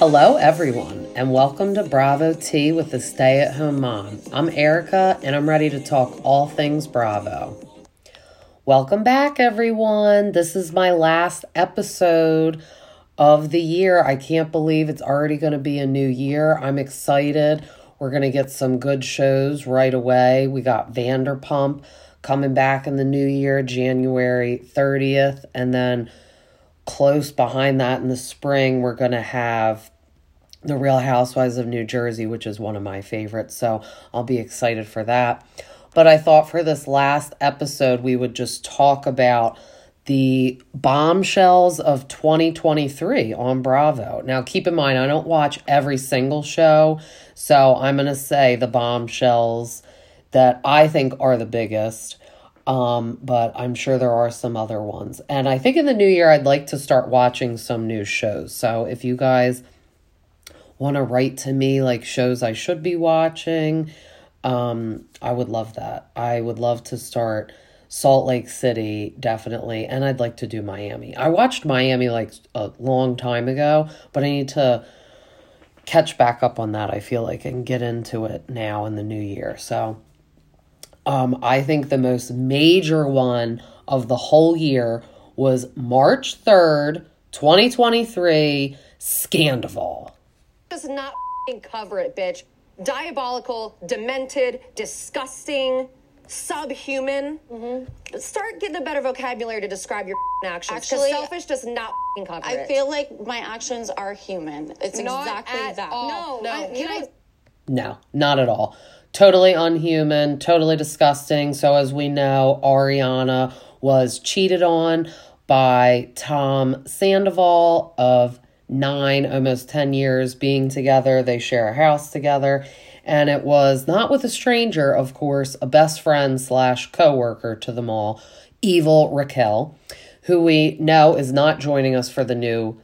Hello, everyone, and welcome to Bravo Tea with the Stay at Home Mom. I'm Erica, and I'm ready to talk all things Bravo. Welcome back, everyone. This is my last episode of the year. I can't believe it's already going to be a new year. I'm excited. We're going to get some good shows right away. We got Vanderpump coming back in the new year, January 30th, and then close behind that in the spring, we're going to have The Real Housewives of New Jersey, which is one of my favorites. So I'll be excited for that. But I thought for this last episode, we would just talk about the bombshells of 2023 on Bravo. Now, keep in mind, I don't watch every single show. So I'm going to say the bombshells that I think are the biggest. Um, but I'm sure there are some other ones. And I think in the new year, I'd like to start watching some new shows. So if you guys want to write to me like shows I should be watching, um, I would love that. I would love to start Salt Lake City, definitely. And I'd like to do Miami. I watched Miami like a long time ago, but I need to catch back up on that, I feel like, and get into it now in the new year. So um, I think the most major one of the whole year was March 3rd, 2023, Scandoval. Does not cover it, bitch. Diabolical, demented, disgusting, subhuman. Mm-hmm. Start getting a better vocabulary to describe your actions. Actually, selfish does not cover I it. I feel like my actions are human. It's Not exactly at that. all. No, I- no. can I- No, not at all. Totally unhuman, totally disgusting. So, as we know, Ariana was cheated on by Tom Sandoval of nine, almost 10 years being together. They share a house together. And it was not with a stranger, of course, a best friend slash co worker to them all, evil Raquel, who we know is not joining us for the new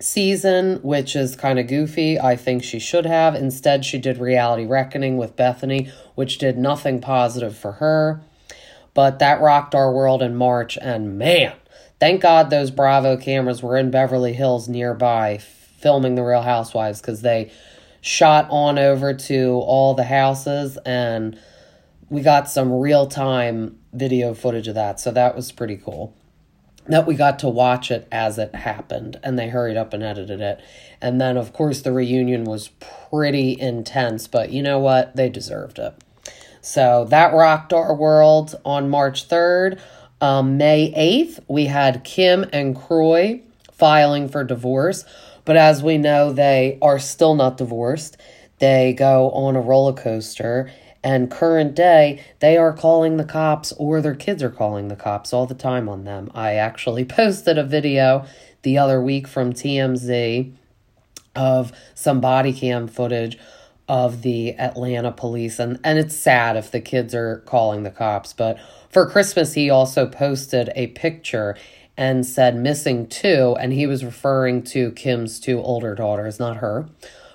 season, which is kind of goofy. I think she should have. Instead, she did Reality Reckoning with Bethenny, which did nothing positive for her. But that rocked our world in March, and man, thank God those Bravo cameras were in Beverly Hills nearby filming The Real Housewives because they shot on over to all the houses and we got some real time video footage of that. So that was pretty cool that we got to watch it as it happened and they hurried up and edited it. And then, of course, the reunion was pretty intense, but you know what? They deserved it. So that rocked our world on March 3rd. Um, May 8th, we had Kim and Kroy filing for divorce. But as we know, they are still not divorced. They go on a roller coaster. And current day, they are calling the cops or their kids are calling the cops all the time on them. I actually posted a video the other week from TMZ of some body cam footage of the Atlanta police and and it's sad if the kids are calling the cops but for Christmas he also posted a picture and said missing two and he was referring to Kim's two older daughters not her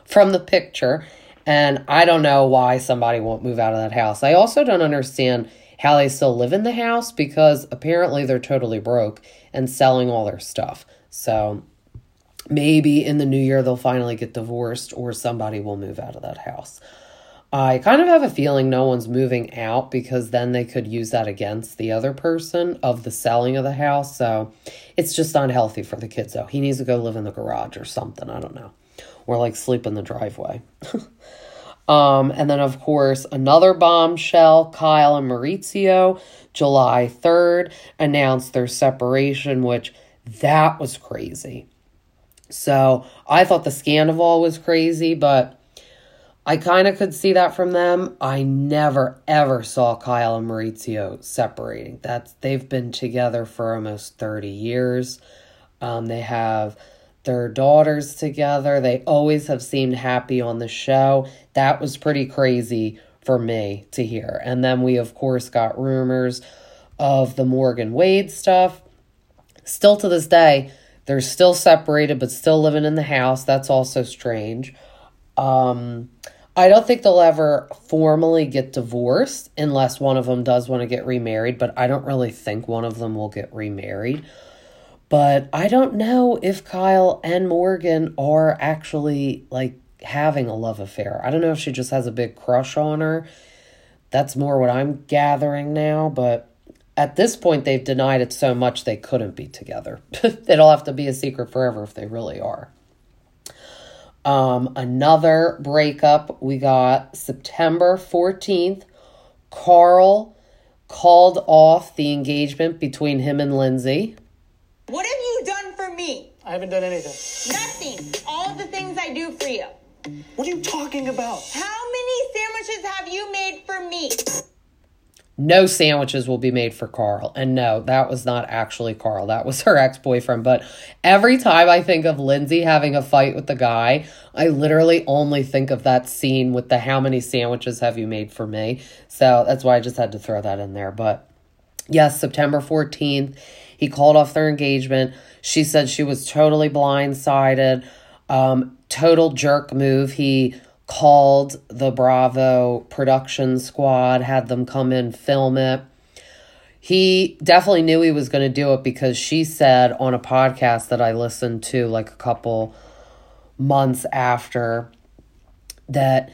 from the picture and I don't know why somebody won't move out of that house. I also don't understand how they still live in the house because apparently they're totally broke and selling all their stuff. So maybe in the new year they'll finally get divorced or somebody will move out of that house. I kind of have a feeling no one's moving out because then they could use that against the other person of the selling of the house. So it's just unhealthy for the kids, though. He needs to go live in the garage or something. I don't know. Or like sleep in the driveway. um, and then, of course, another bombshell Kyle and Maurizio, July 3rd, announced their separation, which that was crazy. So I thought the Scandoval was crazy, but I kind of could see that from them. I never ever saw Kyle and Maurizio separating. That's they've been together for almost 30 years. Um, they have their daughters together. They always have seemed happy on the show. That was pretty crazy for me to hear. And then we of course got rumors of the Morgan Wade stuff. Still to this day, they're still separated but still living in the house. That's also strange. Um, I don't think they'll ever formally get divorced unless one of them does want to get remarried, but I don't really think one of them will get remarried. But I don't know if Kyle and Morgan are actually like having a love affair. I don't know if she just has a big crush on her. That's more what I'm gathering now, but at this point they've denied it so much they couldn't be together. It'll have to be a secret forever if they really are. Um, another breakup we got September 14th. Carl called off the engagement between him and Lindsay. What have you done for me? I haven't done anything. Nothing. All the things I do for you. What are you talking about? How many sandwiches have you made for me? No sandwiches will be made for Carl. And no, that was not actually Carl. That was her ex boyfriend. But every time I think of Lindsay having a fight with the guy, I literally only think of that scene with the how many sandwiches have you made for me. So that's why I just had to throw that in there. But yes, September 14th, he called off their engagement. She said she was totally blindsided. Um, total jerk move. He called the Bravo production squad, had them come in, film it. He definitely knew he was going to do it because she said on a podcast that I listened to like a couple months after that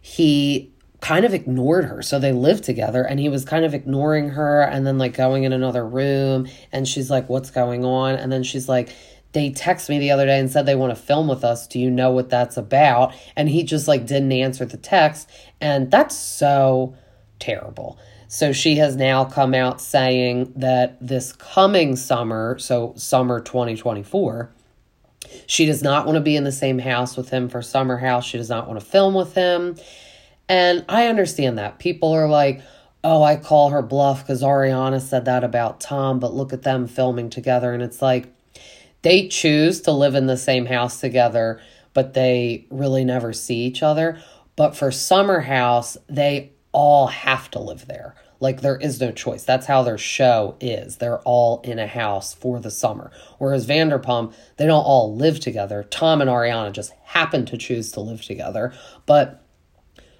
he kind of ignored her. So they lived together and he was kind of ignoring her and then like going in another room and she's like, What's going on? And then she's like, they text me the other day and said they want to film with us. Do you know what that's about? And he just like didn't answer the text. And that's so terrible. So she has now come out saying that this coming summer, so summer 2024, she does not want to be in the same house with him for summer house. She does not want to film with him. And I understand that. People are like, oh, I call her bluff because Ariana said that about Tom, but look at them filming together. And it's like, they choose to live in the same house together, but they really never see each other. But for Summer House, they all have to live there. Like there is no choice. That's how their show is. They're all in a house for the summer. Whereas Vanderpump, they don't all live together. Tom and Ariana just happen to choose to live together, but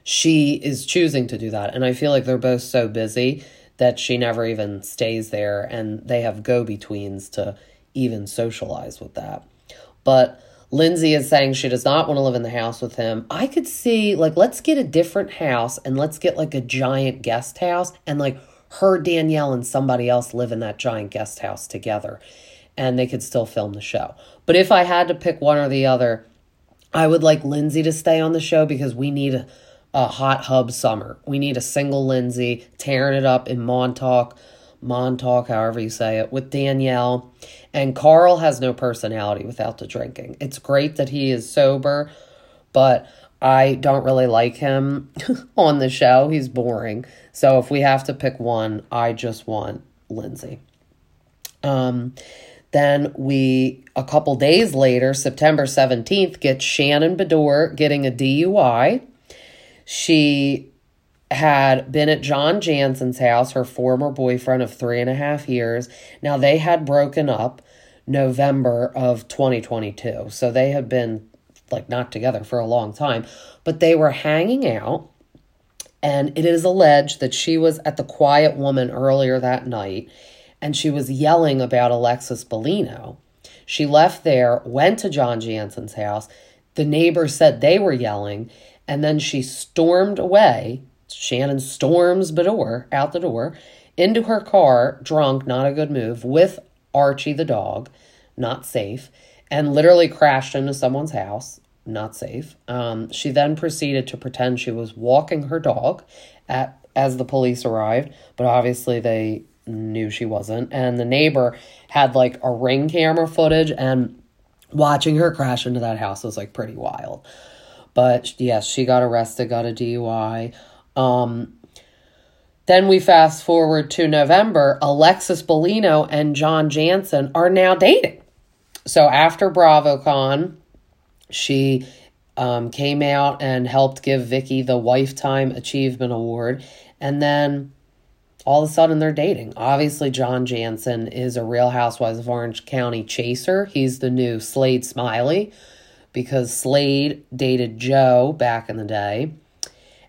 she is choosing to do that. And I feel like they're both so busy that she never even stays there and they have go betweens to even socialize with that. But Lindsay is saying she does not want to live in the house with him. I could see, like, let's get a different house and let's get like a giant guest house and like her, Danielle, and somebody else live in that giant guest house together and they could still film the show. But if I had to pick one or the other, I would like Lindsay to stay on the show because we need a, a hot hub summer. We need a single Lindsay tearing it up in Montauk Montauk, however you say it, with Danielle. And Carl has no personality without the drinking. It's great that he is sober, but I don't really like him on the show. He's boring. So if we have to pick one, I just want Lindsay. Um, then we, a couple days later, September 17th, get Shannon Beador getting a DUI. She had been at John Janssen's house, her former boyfriend of three and a half years. Now, they had broken up November of 2022. So they had been like not together for a long time, but they were hanging out. And it is alleged that she was at the Quiet Woman earlier that night and she was yelling about Alexis Bellino. She left there, went to John Janssen's house. The neighbors said they were yelling, and then she stormed away Shannon storms Beador out the door into her car, drunk, not a good move, with Archie the dog, not safe, and literally crashed into someone's house, not safe. Um, she then proceeded to pretend she was walking her dog at as the police arrived, but obviously they knew she wasn't. And the neighbor had like a ring camera footage, and watching her crash into that house was like pretty wild. But yes, she got arrested, got a DUI. Um, then we fast forward to November. Alexis Bellino and John Janssen are now dating. So after BravoCon, she um, came out and helped give Vicki the Lifetime Achievement Award. And then all of a sudden they're dating. Obviously, John Janssen is a Real Housewives of Orange County chaser. He's the new Slade Smiley because Slade dated Jo back in the day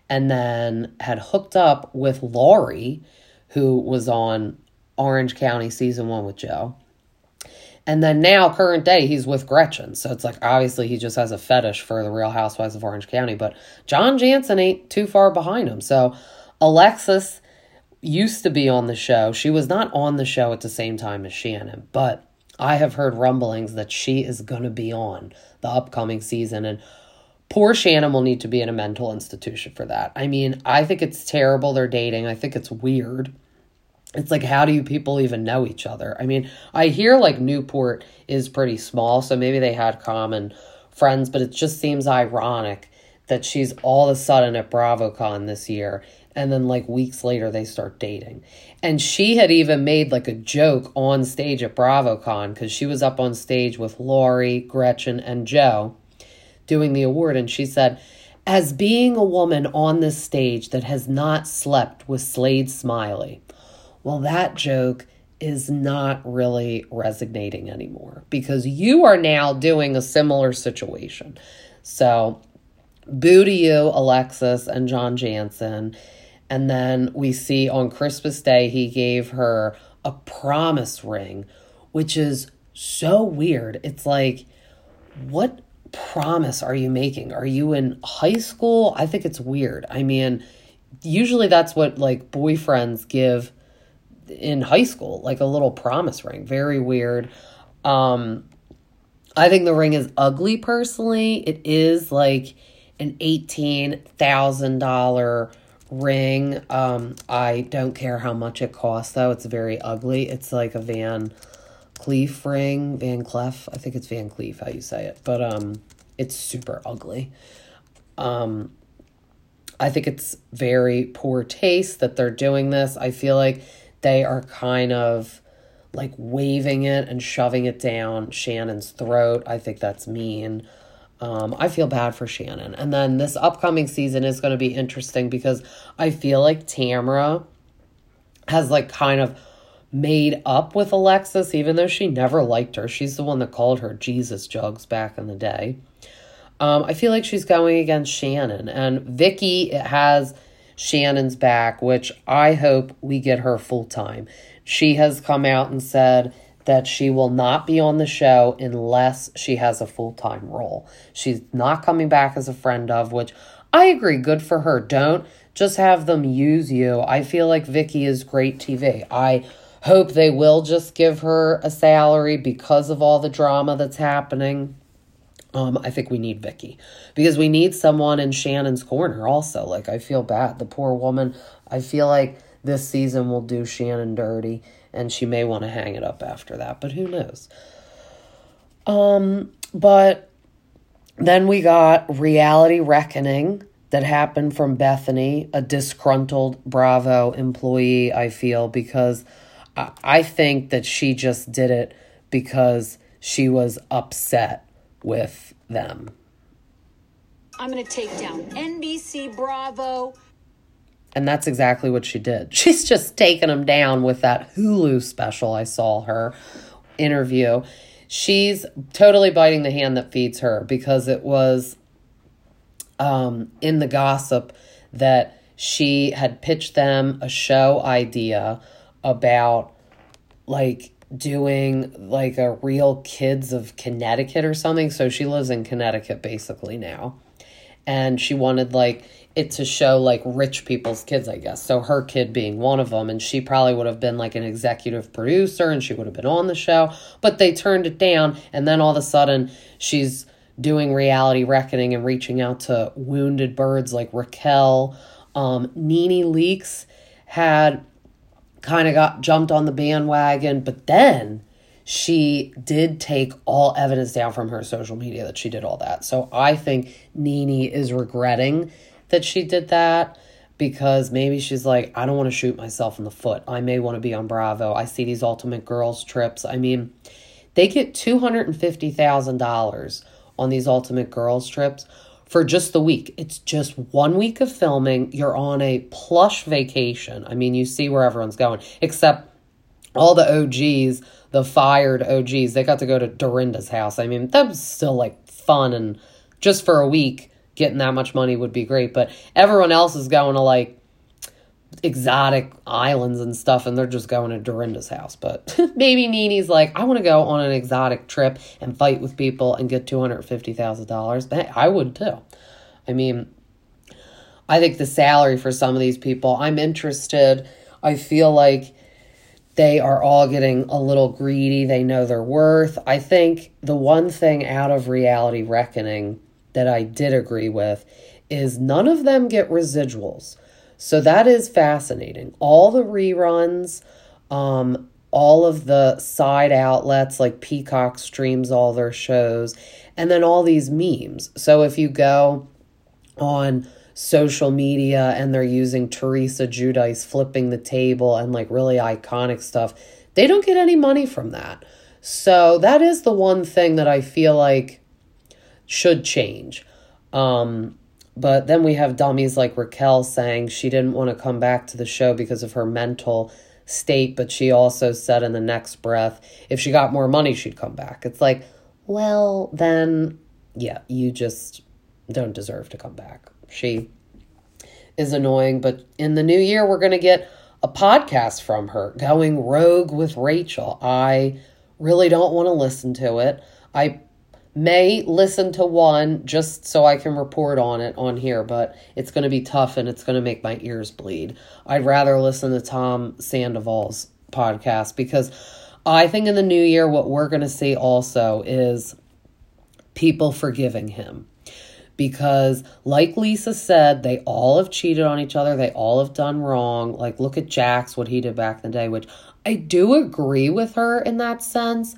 and then had hooked up with Lauri, who was on Orange County season one with Jo. And then now, current day, he's with Gretchen. So it's like obviously he just has a fetish for the Real Housewives of Orange County. But John Janssen ain't too far behind him. So Alexis used to be on the show. She was not on the show at the same time as Shannon, but I have heard rumblings that she is going to be on the upcoming season. And poor Shannon will need to be in a mental institution for that. I mean, I think it's terrible they're dating. I think it's weird. It's like, how do you people even know each other? I mean, I hear like Newport is pretty small, so maybe they had common friends, but it just seems ironic that she's all of a sudden at BravoCon this year and then like weeks later they start dating. And she had even made like a joke on stage at BravoCon because she was up on stage with Lauri, Gretchen, and Jo doing the award, and she said, As being a woman on this stage that has not slept with Slade Smiley, well, that joke is not really resonating anymore because you are now doing a similar situation. So, boo to you, Alexis and John Janssen. And then we see on Christmas Day, he gave her a promise ring, which is so weird. It's like, what promise are you making? Are you in high school? I think it's weird. I mean, usually that's what like boyfriends give in high school, like a little promise ring. Very weird. Um I think the ring is ugly personally. It is like an $18,000 ring. Um I don't care how much it costs though. It's very ugly. It's like a Van Cleef ring, Van Cleef. I think it's Van Cleef how you say it. But um it's super ugly. Um I think it's very poor taste that they're doing this. I feel like they are kind of like waving it and shoving it down Shannon's throat. I think that's mean. Um, I feel bad for Shannon. And then this upcoming season is going to be interesting because I feel like Tamra has like kind of made up with Alexis, even though she never liked her. She's the one that called her Jesus Jugs back in the day. Um, I feel like she's going against Shannon, and Vicki has Shannon's back, which I hope we get her full time. She has come out and said that she will not be on the show unless she has a full time role. She's not coming back as a friend of, which I agree, good for her. Don't just have them use you. I feel like Vicki is great TV. I hope they will just give her a salary because of all the drama that's happening. Um, I think we need Vicki because we need someone in Shannon's corner also. Like I feel bad. The poor woman, I feel like this season will do Shannon dirty and she may want to hang it up after that, but who knows. Um, but then we got reality reckoning that happened from Bethenny, a disgruntled Bravo employee, I feel, because I, think that she just did it because she was upset with them. I'm going to take down NBC, Bravo. And that's exactly what she did. She's just taking them down with that Hulu special I saw her interview. She's totally biting the hand that feeds her because it was um, in the gossip that she had pitched them a show idea about like doing like a real kids of Connecticut or something. So she lives in Connecticut basically now. And she wanted like it to show like rich people's kids, I guess. So her kid being one of them. And she probably would have been like an executive producer and she would have been on the show. But they turned it down. And then all of a sudden she's doing reality reckoning and reaching out to wounded birds like Raquel. Um, Nene Leakes had kind of got jumped on the bandwagon, but then she did take all evidence down from her social media that she did all that. So I think Nene is regretting that she did that because maybe she's like, I don't want to shoot myself in the foot. I may want to be on Bravo. I see these Ultimate Girls trips. I mean, they get $250,000 on these Ultimate Girls trips for just the week. It's just one week of filming. You're on a plush vacation. I mean, you see where everyone's going, except all the OGs, the fired OGs, they got to go to Dorinda's house. I mean, that was still like fun and just for a week, getting that much money would be great. But everyone else is going to like exotic islands and stuff, and they're just going to Dorinda's house. But maybe Nene's like, I want to go on an exotic trip and fight with people and get two hundred fifty thousand dollars. I would too. I mean, I think the salary for some of these people, I'm interested. I feel like they are all getting a little greedy. They know their worth. I think the one thing out of reality reckoning that I did agree with is none of them get residuals. So that is fascinating. All the reruns, um, all of the side outlets like Peacock streams all their shows, and then all these memes. So if you go on social media and they're using Teresa Giudice flipping the table and like really iconic stuff, they don't get any money from that. So that is the one thing that I feel like should change. Um, but then we have dummies like Raquel saying she didn't want to come back to the show because of her mental state, but she also said in the next breath, if she got more money, she'd come back. It's like, well, then, yeah, you just don't deserve to come back. She is annoying, but in the new year, we're going to get a podcast from her going rogue with Rachel. I really don't want to listen to it. I may listen to one just so I can report on it on here, but it's going to be tough and it's going to make my ears bleed. I'd rather listen to Tom Sandoval's podcast because I think in the new year, what we're going to see also is people forgiving him. Because, like Lisa said, they all have cheated on each other. They all have done wrong. Like, look at Jax, what he did back in the day, which I do agree with her in that sense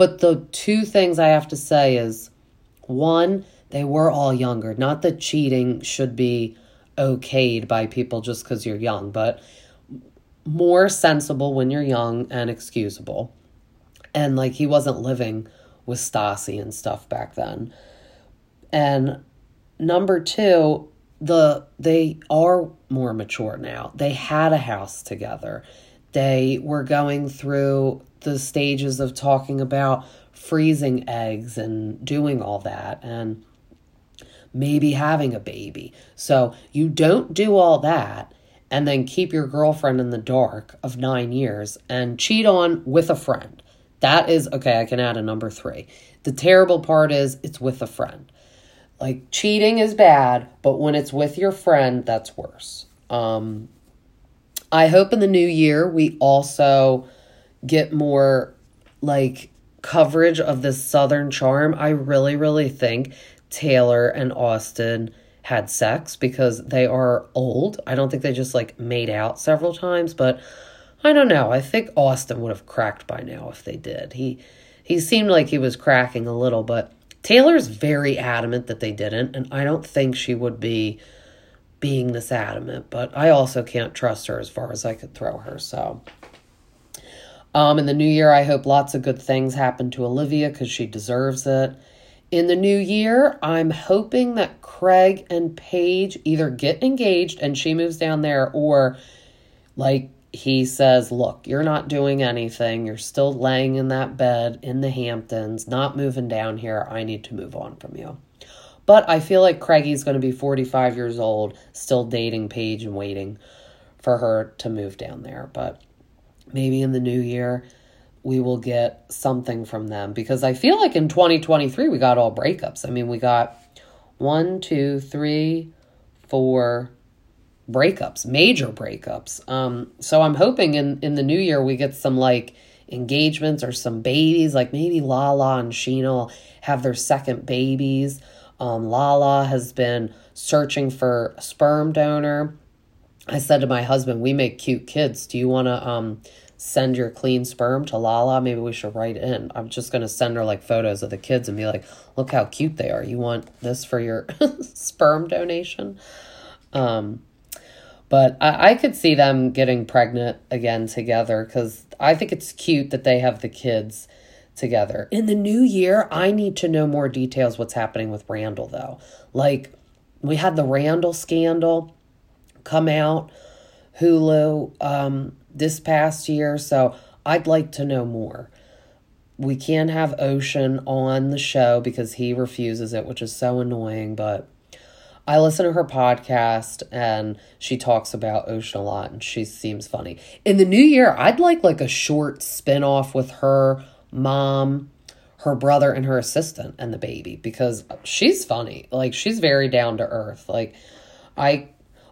but the two things I have to say is one, they were all younger. Not that cheating should be okayed by people just because you're young, but more sensible when you're young and excusable. And like he wasn't living with Stassi and stuff back then. And number two, the they are more mature now. They had a house together. They were going through the stages of talking about freezing eggs and doing all that and maybe having a baby. So you don't do all that and then keep your girlfriend in the dark of nine years and cheat on with a friend. That is okay. I can add a number three. The terrible part is it's with a friend. Like cheating is bad, but when it's with your friend, that's worse. Um, I hope in the new year we also get more like coverage of this Southern charm, I really, really think Taylor and Austin had sex because they are old. I don't think they just like made out several times, but I don't know. I think Austin would have cracked by now if they did. He he seemed like he was cracking a little, but Taylor's very adamant that they didn't, and I don't think she would be being this adamant, but I also can't trust her as far as I could throw her, so um, in the new year, I hope lots of good things happen to Olivia because she deserves it. In the new year, I'm hoping that Craig and Paige either get engaged and she moves down there, or like he says, Look, you're not doing anything. You're still laying in that bed in the Hamptons, not moving down here. I need to move on from you. But I feel like Craigie's going to be 45 years old, still dating Paige and waiting for her to move down there. But maybe in the new year we will get something from them because I feel like in 2023 we got all breakups. I mean, we got one, two, three, four breakups, major breakups. Um, so I'm hoping in in the new year we get some like engagements or some babies, like maybe Lala and Scheana have their second babies. Um, Lala has been searching for a sperm donor. I said to my husband, "We make cute kids. Do you want to um send your clean sperm to Lala, maybe we should write in. I'm just going to send her like photos of the kids and be like, look how cute they are. You want this for your sperm donation? Um, but I, I could see them getting pregnant again together because I think it's cute that they have the kids together. In the new year, I need to know more details what's happening with Randall, though. Like, we had the Randall scandal come out, Hulu. Um, this past year, so I'd like to know more. We can't have Ocean on the show because he refuses it, which is so annoying, but I listen to her podcast and she talks about Ocean a lot and she seems funny. In the new year, I'd like like a short spin-off with her mom, her brother and her assistant and the baby because she's funny. Like she's very down to earth. Like I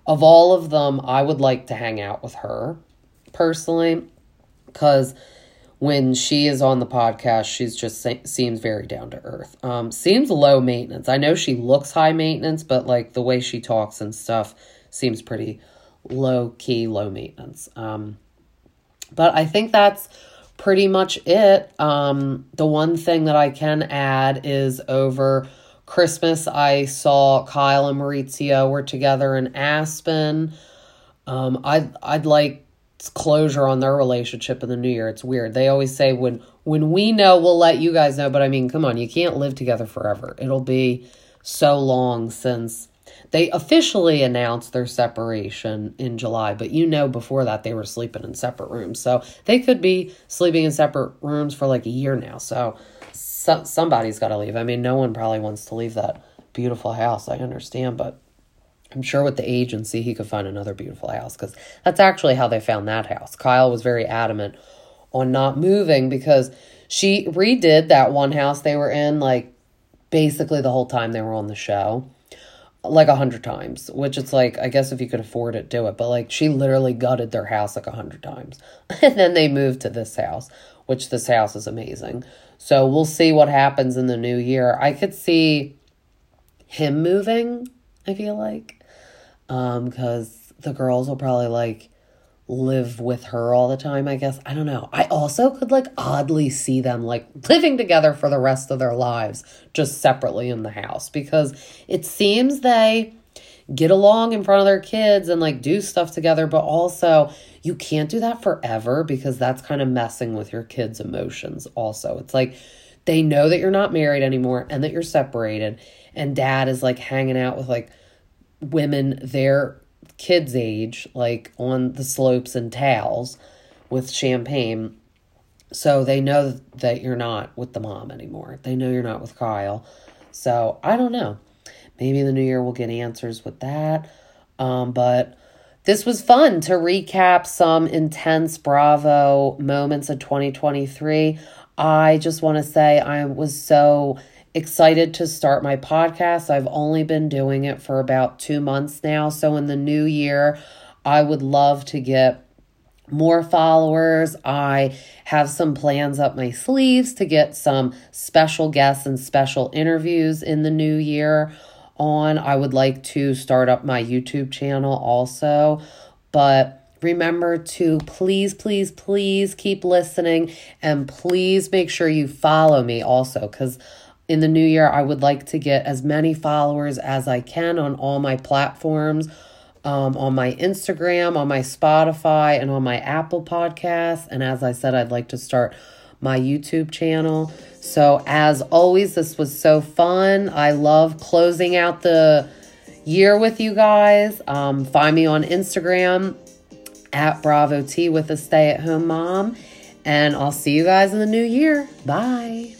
of all of them, I would like to hang out with her personally cuz when she is on the podcast, she's just seems very down to earth. Um, seems low maintenance. I know she looks high maintenance, but like the way she talks and stuff seems pretty low key, low maintenance. Um, but I think that's pretty much it. Um, the one thing that I can add is over Christmas, I saw Kyle and Maurizio were together in Aspen. Um, I'd I'd like closure on their relationship in the new year. It's weird. They always say when when we know, we'll let you guys know, but I mean, come on, you can't live together forever. It'll be so long since they officially announced their separation in July, but you know before that they were sleeping in separate rooms. So they could be sleeping in separate rooms for like a year now. So, so somebody's got to leave. I mean, no one probably wants to leave that beautiful house. I understand, but I'm sure with the agency he could find another beautiful house because that's actually how they found that house. Kyle was very adamant on not moving because she redid that one house they were in like basically the whole time they were on the show like a hundred times which it's like i guess if you could afford it do it. But like she literally gutted their house like a hundred times. And then they moved to this house which this house is amazing. So we'll see what happens in the new year. I could see him moving i feel like um because the girls will probably like live with her all the time i guess. I don't know. I also could like oddly see them like living together for the rest of their lives just separately in the house because it seems they get along in front of their kids and like do stuff together but also you can't do that forever because that's kind of messing with your kids emotions also. It's like they know that you're not married anymore and that you're separated and dad is like hanging out with like women their kids' age, like on the slopes and towels with champagne. So they know that you're not with the mom anymore. They know you're not with Kyle. So I don't know. Maybe the new year we'll get answers with that. Um, but this was fun to recap some intense Bravo moments of 2023. I just want to say I was so excited to start my podcast. I've only been doing it for about two months now. So, in the new year, I would love to get more followers. I have some plans up my sleeves to get some special guests and special interviews in the new year on. I would like to start up my YouTube channel also. But remember to please, please, please keep listening and please make sure you follow me also because in the new year, I would like to get as many followers as I can on all my platforms. Um, on my Instagram, on my Spotify, and on my Apple Podcasts. And as I said, I'd like to start my YouTube channel. So, as always, this was so fun. I love closing out the year with you guys. Um, find me on Instagram at Bravo Tea with a stay at home mom. And I'll see you guys in the new year. Bye.